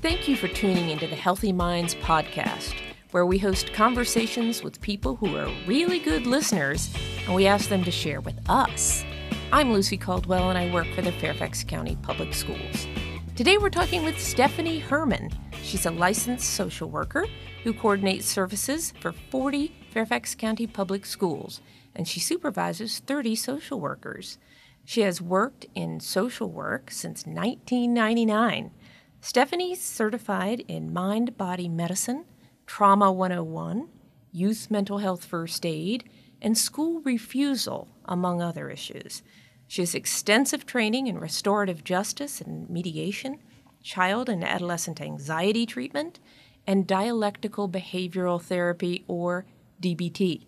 Thank you for tuning into the Healthy Minds podcast, where we host conversations with people who are really good listeners and we ask them to share with us. I'm Lucy Caldwell and I work for the Fairfax County Public Schools. Today we're talking with Stephanie Herman. She's a licensed social worker who coordinates services for 40 Fairfax County Public Schools and she supervises 30 social workers. She has worked in social work since 1999. Stephanie's certified in mind body medicine, trauma 101, youth mental health first aid, and school refusal, among other issues. She has extensive training in restorative justice and mediation, child and adolescent anxiety treatment, and dialectical behavioral therapy, or DBT.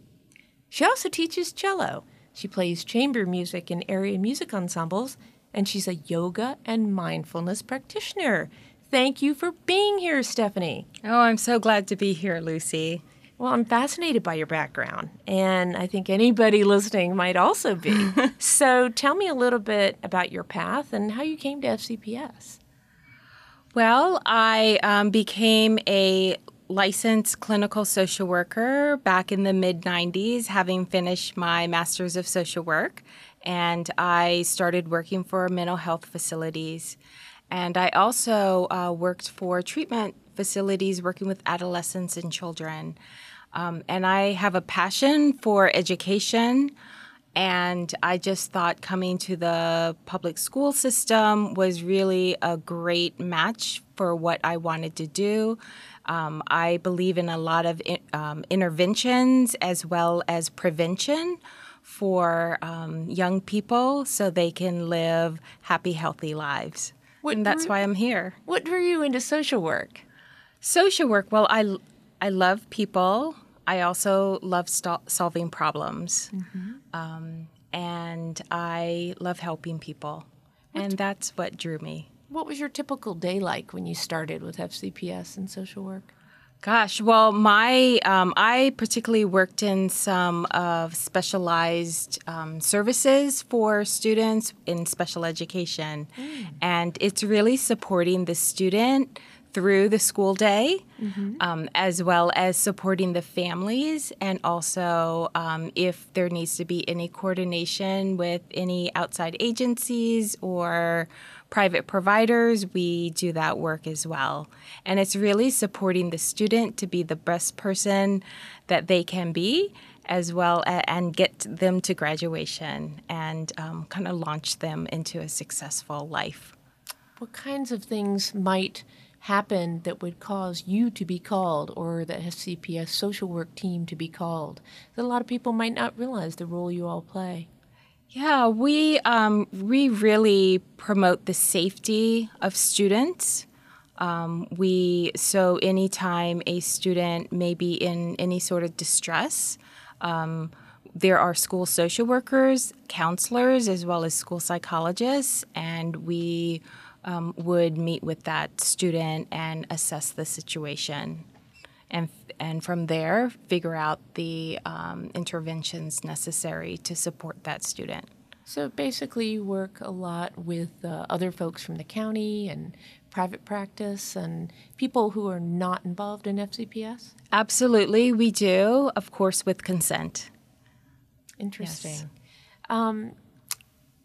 She also teaches cello. She plays chamber music in area music ensembles and she's a yoga and mindfulness practitioner. Thank you for being here, Stephanie. Oh, I'm so glad to be here, Lucy. Well, I'm fascinated by your background, and I think anybody listening might also be. so, tell me a little bit about your path and how you came to FCPS. Well, I um, became a licensed clinical social worker back in the mid 90s, having finished my master's of social work and I started working for mental health facilities. And I also uh, worked for treatment facilities working with adolescents and children. Um, and I have a passion for education. And I just thought coming to the public school system was really a great match for what I wanted to do. Um, I believe in a lot of in, um, interventions as well as prevention for um, young people so they can live happy, healthy lives. What and that's drew, why I'm here. What drew you into social work? Social work, well, I, I love people. I also love st- solving problems. Mm-hmm. Um, and I love helping people. What's, and that's what drew me. What was your typical day like when you started with FCPS and social work? Gosh, well, my um, I particularly worked in some of specialized um, services for students in special education, mm. and it's really supporting the student through the school day, mm-hmm. um, as well as supporting the families, and also um, if there needs to be any coordination with any outside agencies or private providers, we do that work as well. And it's really supporting the student to be the best person that they can be, as well as, and get them to graduation and um, kind of launch them into a successful life. What kinds of things might happen that would cause you to be called or the FCPS social work team to be called? That a lot of people might not realize the role you all play. Yeah, we um, we really promote the safety of students. Um, we so anytime a student may be in any sort of distress, um, there are school social workers, counselors, as well as school psychologists, and we um, would meet with that student and assess the situation and and from there figure out the um, interventions necessary to support that student. So basically, you work a lot with uh, other folks from the county and private practice and people who are not involved in FCPS? Absolutely, we do, of course, with consent. Interesting. Yes. Um,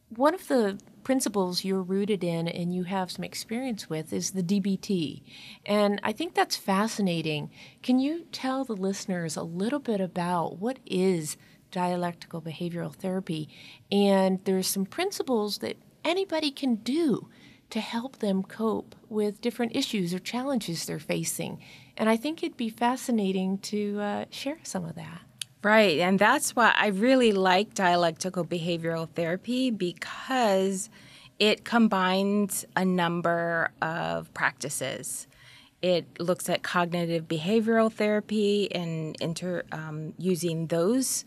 one of the principles you're rooted in and you have some experience with is the DBT. And I think that's fascinating. Can you tell the listeners a little bit about what is dialectical behavioral therapy? And there's some principles that anybody can do to help them cope with different issues or challenges they're facing. And I think it'd be fascinating to uh, share some of that. Right, and that's why I really like dialectical behavioral therapy because it combines a number of practices. It looks at cognitive behavioral therapy and inter, um, using those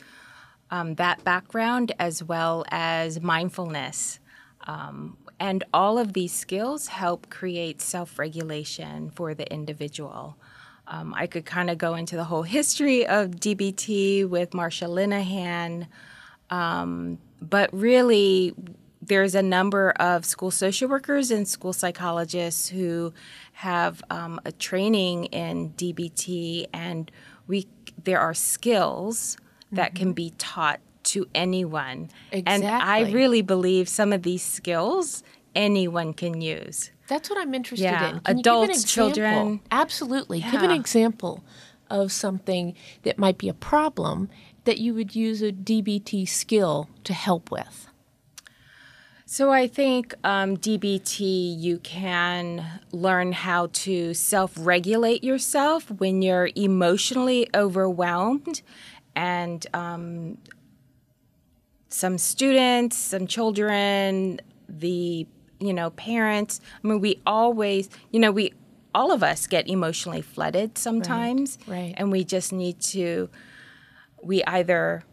um, that background as well as mindfulness. Um, and all of these skills help create self regulation for the individual. Um, I could kind of go into the whole history of DBT with Marsha Linehan, um, but really, there's a number of school social workers and school psychologists who have um, a training in DBT, and we there are skills that can be taught to anyone. Exactly. And I really believe some of these skills anyone can use. That's what I'm interested Yeah, in. Can you give an adults, children. Absolutely. Give an example of something that might be a problem that you would use a DBT skill to help with. So I think um, DBT, you can learn how to self-regulate yourself when you're emotionally overwhelmed, and um, some students, some children, the you know parents. I mean, we always, you know, we all of us get emotionally flooded sometimes, right. And we just need to, we either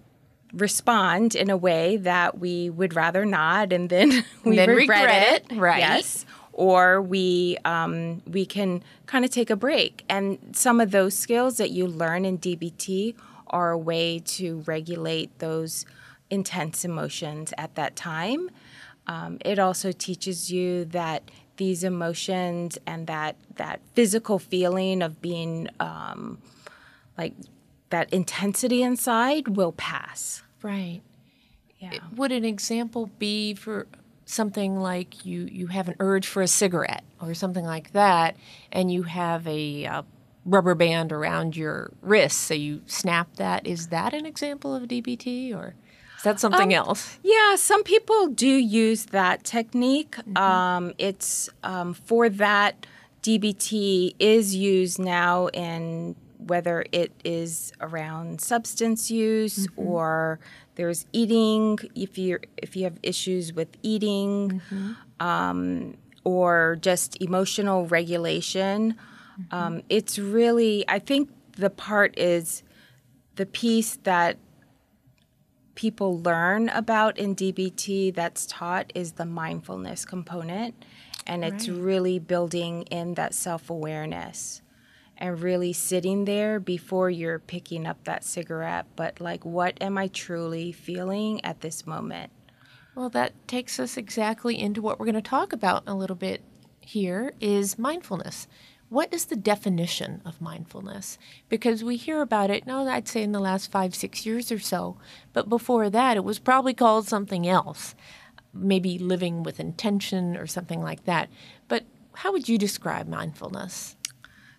respond in a way that we would rather not, and then we then regret, regret it, it, right. Yes, or we um, we can kind of take a break. And some of those skills that you learn in DBT are a way to regulate those intense emotions at that time. Um, it also teaches you that these emotions and that that physical feeling of being um, like that intensity inside will pass. Right. Yeah. Would an example be for something like you, you have an urge for a cigarette or something like that, and you have a uh, rubber band around your wrist, so you snap that? Is that an example of DBT or is that something else? Yeah, some people do use that technique. Um, it's um, for that DBT is used now in whether it is around substance use or there's eating if you if you have issues with eating um, or just emotional regulation. Um, it's really I think the part is the piece that people learn about in DBT that's taught is the mindfulness component. And it's really building in that self awareness and really sitting there before you're picking up that cigarette. But, like, what am I truly feeling at this moment? Well, that takes us exactly into what we're going to talk about a little bit here is mindfulness. What is the definition of mindfulness? Because we hear about it, no, I'd say in the last five, six years or so. But before that, it was probably called something else, maybe living with intention or something like that. But how would you describe mindfulness?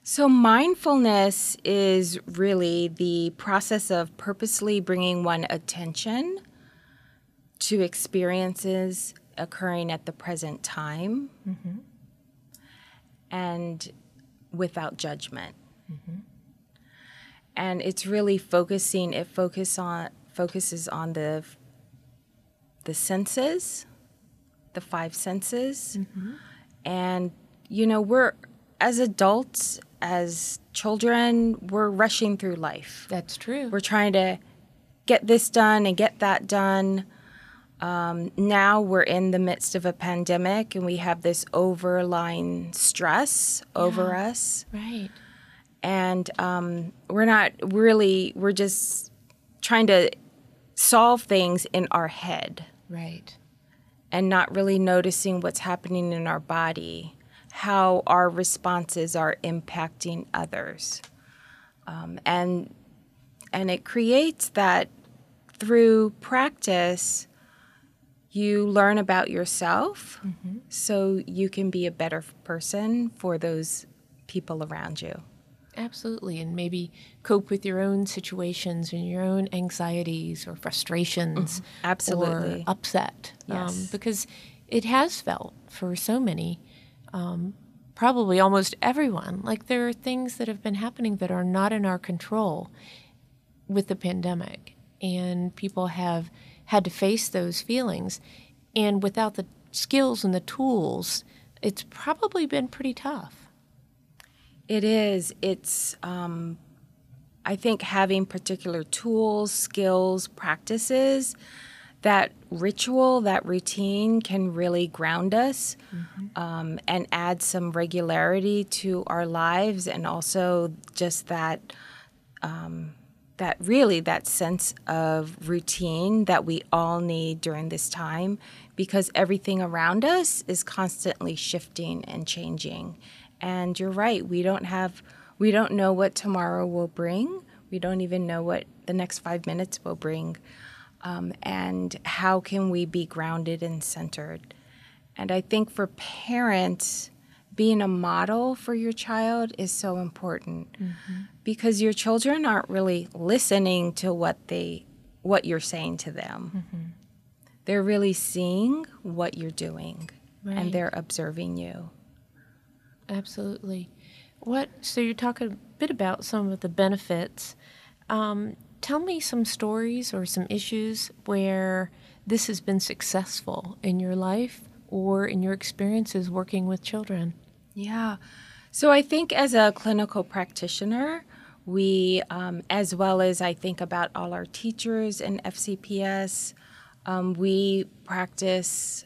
So, mindfulness is really the process of purposely bringing one attention to experiences occurring at the present time mm-hmm. and without judgment. Mm-hmm. And it's really focusing, it focus on, focuses on the, the senses, the five senses. Mm-hmm. And, you know, we're, as adults, as children, we're rushing through life. That's true. We're trying to get this done and get that done. Um, now we're in the midst of a pandemic and we have this overlying stress over us. right. And um, we're not really, we're just trying to solve things in our head Right. and not really noticing what's happening in our body, how our responses are impacting others. Um, and and it creates that through practice you learn about yourself so you can be a better person for those people around you. Absolutely, and maybe cope with your own situations and your own anxieties or frustrations, Absolutely. or upset. Um, Yes. because it has felt for so many, um, probably almost everyone, like there are things that have been happening that are not in our control with the pandemic, and people have had to face those feelings, and without the skills and the tools, it's probably been pretty tough. It is. It's, um, I think, having particular tools, skills, practices, that ritual, that routine can really ground us um, and add some regularity to our lives, and also just that um, that really that sense of routine that we all need during this time because everything around us is constantly shifting and changing. And you're right, we don't have we don't know what tomorrow will bring. We don't even know what the next 5 minutes will bring. Um, and how can we be grounded and centered? And I think for parents, being a model for your child is so important mm-hmm. because your children aren't really listening to what they what you're saying to them. Mm-hmm. They're really seeing what you're doing right. and they're observing you. Absolutely. What so you're talking a bit about some of the benefits. Um, tell me some stories or some issues where this has been successful in your life or in your experiences working with children. Yeah. So I think as a clinical practitioner, we, um, as well as I think about all our teachers in FCPS, um, we practice,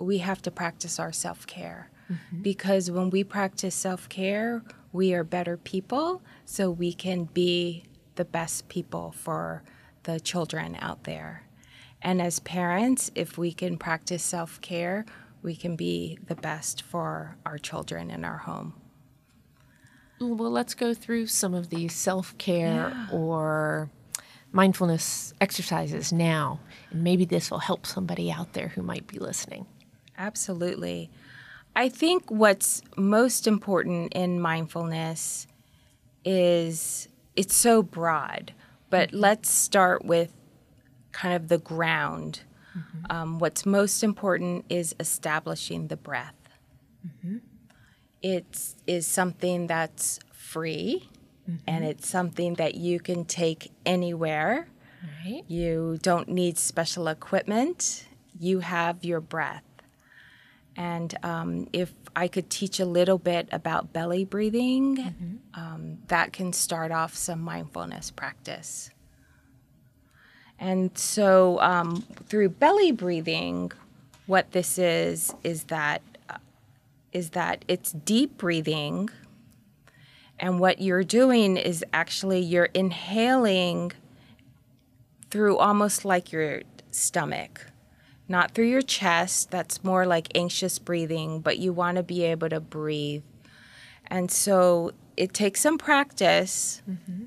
we have to practice our self care. Mm-hmm. Because when we practice self care, we are better people, so we can be the best people for the children out there. And as parents, if we can practice self care, we can be the best for our children in our home. Well, let's go through some of these self care yeah. or mindfulness exercises now. And maybe this will help somebody out there who might be listening. Absolutely. I think what's most important in mindfulness is it's so broad, but mm-hmm. let's start with kind of the ground Mm-hmm. Um, what's most important is establishing the breath. Mm-hmm. It is something that's free mm-hmm. and it's something that you can take anywhere. Right. You don't need special equipment, you have your breath. And um, if I could teach a little bit about belly breathing, mm-hmm. um, that can start off some mindfulness practice. And so, um, through belly breathing, what this is is that uh, is that it's deep breathing, and what you're doing is actually you're inhaling through almost like your stomach, not through your chest. That's more like anxious breathing, but you want to be able to breathe. And so it takes some practice, mm-hmm.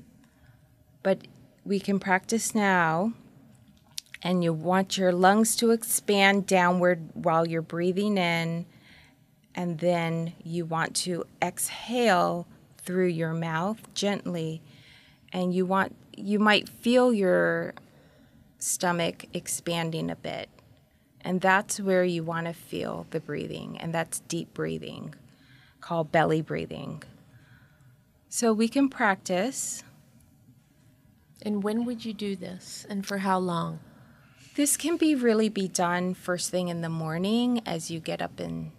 but we can practice now and you want your lungs to expand downward while you're breathing in. And then you want to exhale through your mouth gently. And you want you might feel your stomach expanding a bit. And that's where you want to feel the breathing, and that's deep breathing, called belly breathing. So we can practice. And when would you do this, and for how long? This can be really be done first thing in the morning as you get up and,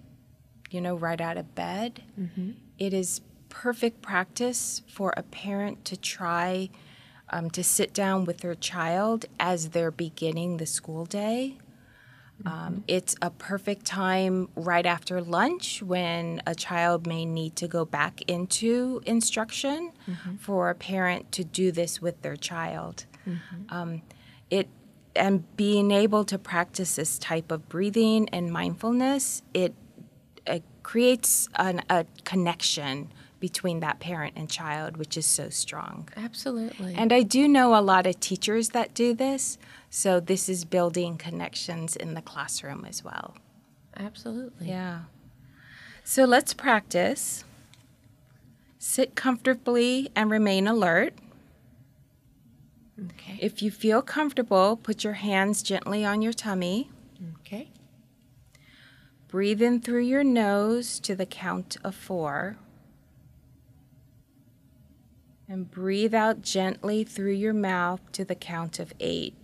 you know, right out of bed. Mm-hmm. It is perfect practice for a parent to try um, to sit down with their child as they're beginning the school day. Um, it's a perfect time right after lunch when a child may need to go back into instruction mm-hmm. for a parent to do this with their child. Mm-hmm. Um, it and being able to practice this type of breathing and mindfulness, it, it creates an, a connection between that parent and child, which is so strong. Absolutely. And I do know a lot of teachers that do this, so this is building connections in the classroom as well. Absolutely. Yeah. So let's practice. Sit comfortably and remain alert. Okay. If you feel comfortable, put your hands gently on your tummy. Okay. Breathe in through your nose to the count of four. And breathe out gently through your mouth to the count of eight.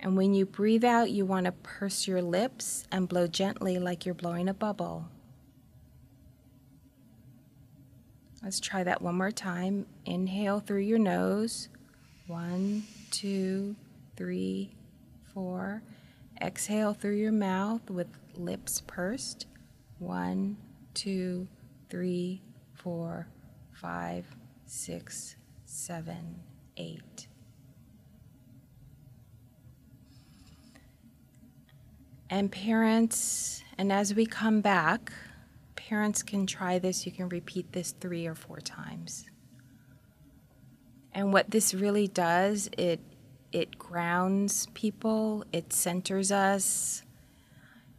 And when you breathe out, you want to purse your lips and blow gently like you're blowing a bubble. Let's try that one more time. Inhale through your nose. One, two, three, four. Exhale through your mouth with lips pursed. One, two, three, four, five, six, seven, eight. And parents, and as we come back, parents can try this. You can repeat this three or four times. And what this really does, it it grounds people, it centers us,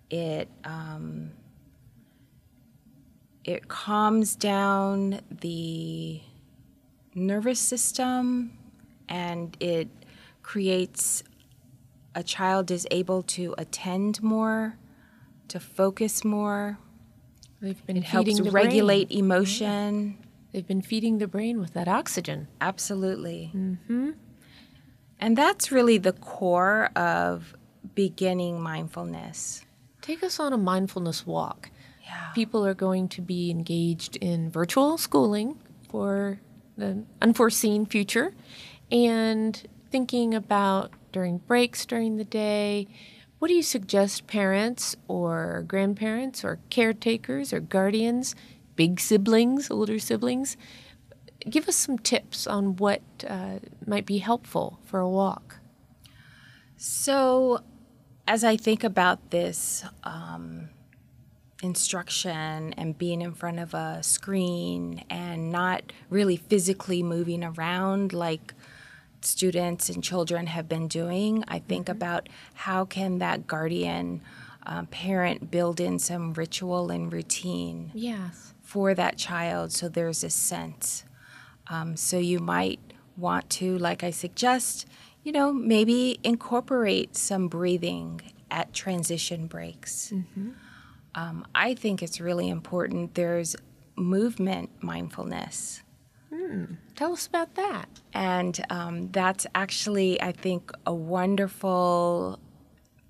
it um, it calms down the nervous system, and it creates a child is able to attend more, to focus more. They've been It helps regulate brain. emotion. They've been feeding the brain with that oxygen. Absolutely. Mm-hmm. And that's really the core of beginning mindfulness. Take us on a mindfulness walk. Yeah. People are going to be engaged in virtual schooling for the unforeseen future and thinking about during breaks during the day. What do you suggest parents or grandparents or caretakers or guardians, big siblings, older siblings? Give us some tips on what uh, might be helpful for a walk. So, as I think about this um, instruction and being in front of a screen and not really physically moving around like students and children have been doing, I think about how can that guardian um, parent build in some ritual and routine Yes. for that child so there's a sense. Um, so you might want to, like I suggest, you know, maybe incorporate some breathing at transition breaks. Um, I think it's really important. There's movement mindfulness. Tell us about that. And um, that's actually, I think, a wonderful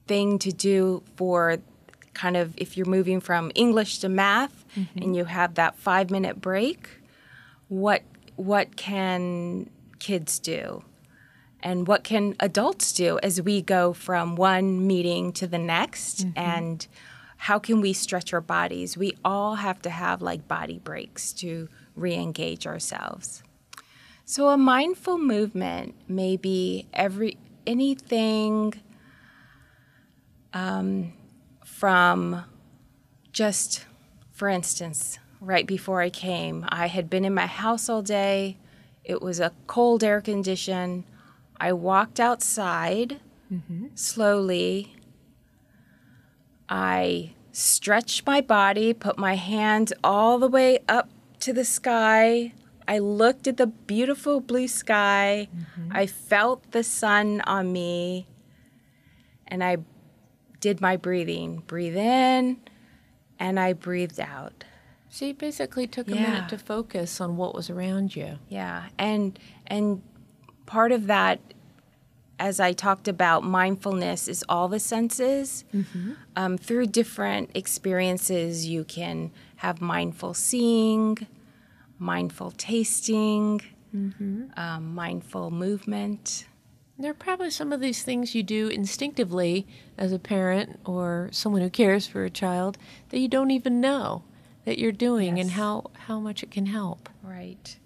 thing to do for kind of if you're moving from English to math and you have that five minute break. What what can kids do? And what can adults do as we go from one meeting to the next? And how can we stretch our bodies? We all have to have like body breaks to re engage ourselves. So a mindful movement may be every anything um, from just, for instance, right before I came, I had been in my house all day. It was a cold air condition. I walked outside slowly. I stretched my body, put my hands all the way up to the sky. I looked at the beautiful blue sky. Mm-hmm. I felt the sun on me. And I did my breathing. Breathe in, and I breathed out. So you basically took a minute to focus on what was around you. Yeah, and and part of that, as I talked about, mindfulness is all the senses. Um, through different experiences, you can have mindful seeing, mindful tasting, um, mindful movement. There are probably some of these things you do instinctively as a parent or someone who cares for a child that you don't even know that you're doing and how, how much it can help. Right.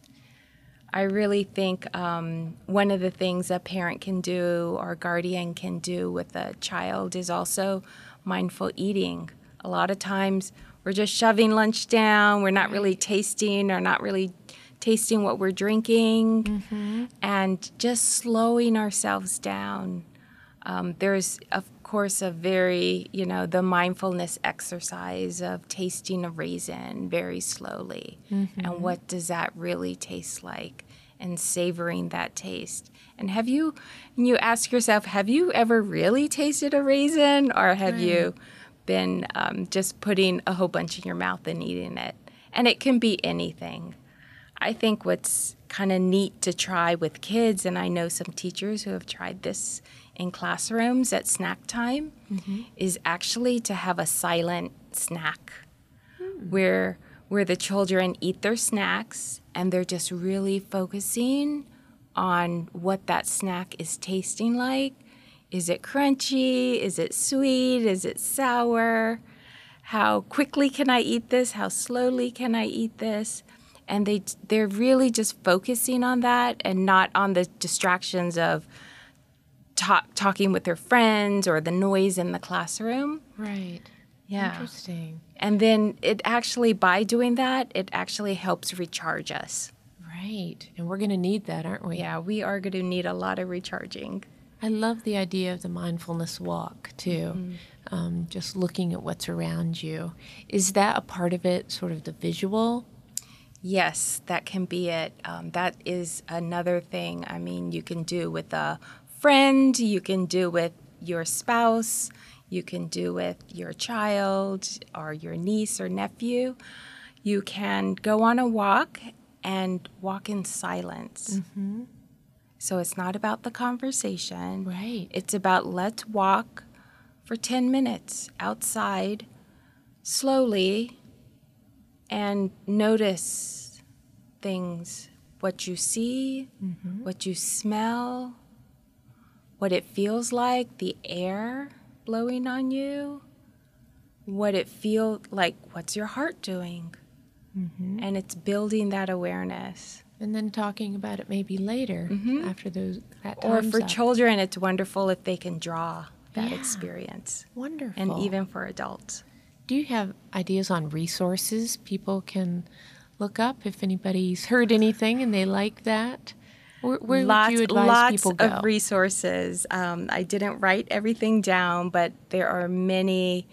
I really think um, one of the things a parent can do or guardian can do with a child is also mindful eating. A lot of times we're just shoving lunch down, we're not really tasting or not really tasting what we're drinking, and just slowing ourselves down. Um, there's, of course, a very, you know, the mindfulness exercise of tasting a raisin very slowly. And what does that really taste like? And savoring that taste. And have you, and you ask yourself, have you ever really tasted a raisin? Or have you been um, just putting a whole bunch in your mouth and eating it? And it can be anything. I think what's kind of neat to try with kids, and I know some teachers who have tried this in classrooms at snack time, mm-hmm. is actually to have a silent snack hmm. where where the children eat their snacks and they're just really focusing on what that snack is tasting like. Is it crunchy? Is it sweet? Is it sour? How quickly can I eat this? How slowly can I eat this? and they they're really just focusing on that and not on the distractions of talk, talking with their friends or the noise in the classroom. Right. Yeah. Interesting. And then it actually by doing that, it actually helps recharge us. Right. And we're going to need that, aren't we? Yeah, we are going to need a lot of recharging. I love the idea of the mindfulness walk too. Mm-hmm. Um, just looking at what's around you. Is that a part of it, sort of the visual? Yes, that can be it. Um, that is another thing. I mean, you can do with a friend, you can do with your spouse, you can do with your child or your niece or nephew. You can go on a walk and walk in silence. Mm-hmm. So it's not about the conversation. Right. It's about let's walk for 10 minutes outside slowly and notice things what you see, mm-hmm. what you smell, what it feels like, the air blowing on you, what it feel like, what's your heart doing? And it's building that awareness. And then talking about it maybe later after those that Mm-hmm. Or for up. children, it's wonderful if they can draw that Yeah. experience. Wonderful. And even for adults. Do you have ideas on resources people can look up if anybody's heard anything and they like that? Where, where lots, would you advise lots people go? of resources. Um, I didn't write everything down, but there are many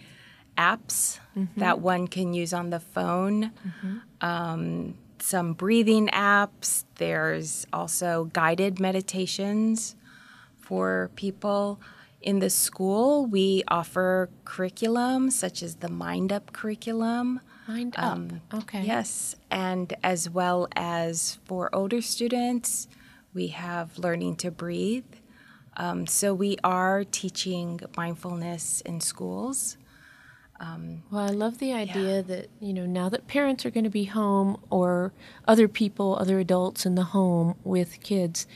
apps Mm-hmm. that one can use on the phone. Um, some breathing apps. There's also guided meditations for people. In the school, we offer curriculum such as the Mind Up curriculum. Mind up. okay. Um, Yes, and as well as for older students, we have learning to breathe. Um, so we are teaching mindfulness in schools. Well, I love the idea that, you know, now that parents are going to be home or other people, other adults in the home with kids,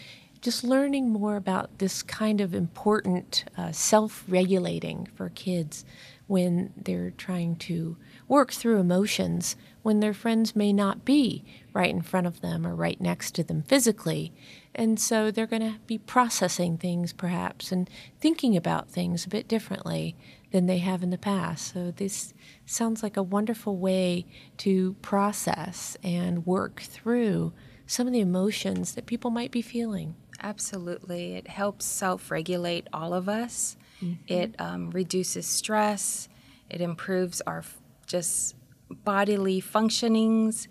just learning more about this kind of important uh, self regulating for kids when they're trying to work through emotions when their friends may not be right in front of them or right next to them physically. And so they're going to be processing things perhaps and thinking about things a bit differently than they have in the past. So this sounds like a wonderful way to process and work through some of the emotions that people might be feeling. Absolutely. It helps self regulate all of us. It um, reduces stress. It improves our f- just bodily functionings.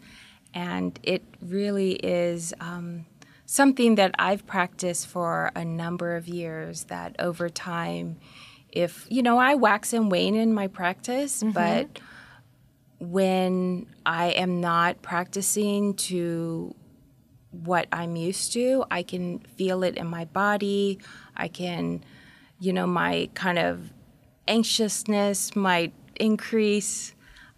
And it really is um, something that I've practiced for a number of years that over time, if, you know, I wax and wane in my practice, but when I am not practicing to what I'm used to. I can feel it in my body. I can, you know, my kind of anxiousness might increase.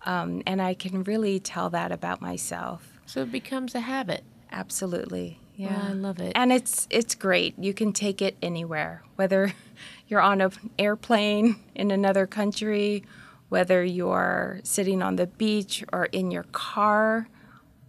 Um, and I can really tell that about myself. So it becomes a habit. Absolutely. Yeah. Well, I love it. And it's it's great. You can take it anywhere, whether you're on an airplane in another country, whether you're sitting on the beach or in your car,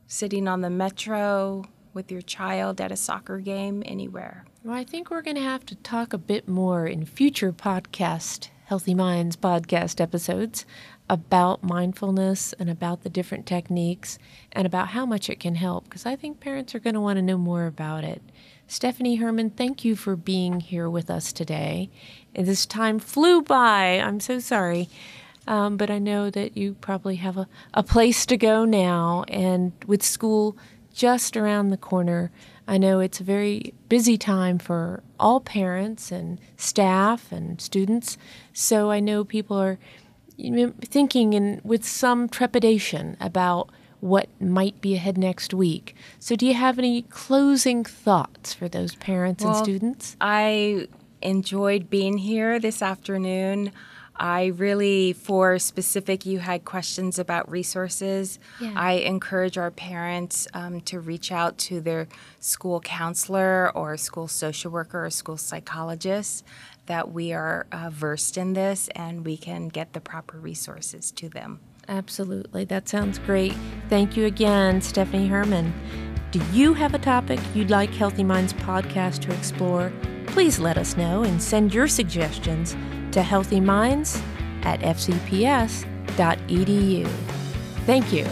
sitting on the metro with your child at a soccer game, anywhere. Well, I think we're going to have to talk a bit more in future podcast, Healthy Minds podcast episodes, about mindfulness and about the different techniques and about how much it can help, because I think parents are going to want to know more about it. Stephanie Herman, thank you for being here with us today. This time flew by. I'm so sorry. Um, but I know that you probably have a, a place to go now, and with school just around the corner, I know it's a very busy time for all parents and staff and students. So I know people are thinking in, with some trepidation about what might be ahead next week. So, do you have any closing thoughts for those parents and students? I enjoyed being here this afternoon. I really, for specific, you had questions about resources. Yeah. I encourage our parents um, to reach out to their school counselor or school social worker or school psychologist that we are uh, versed in this and we can get the proper resources to them. Absolutely. That sounds great. Thank you again, Stephanie Herman. Do you have a topic you'd like Healthy Minds podcast to explore? Please let us know and send your suggestions to healthyminds at fcps.edu. Thank you.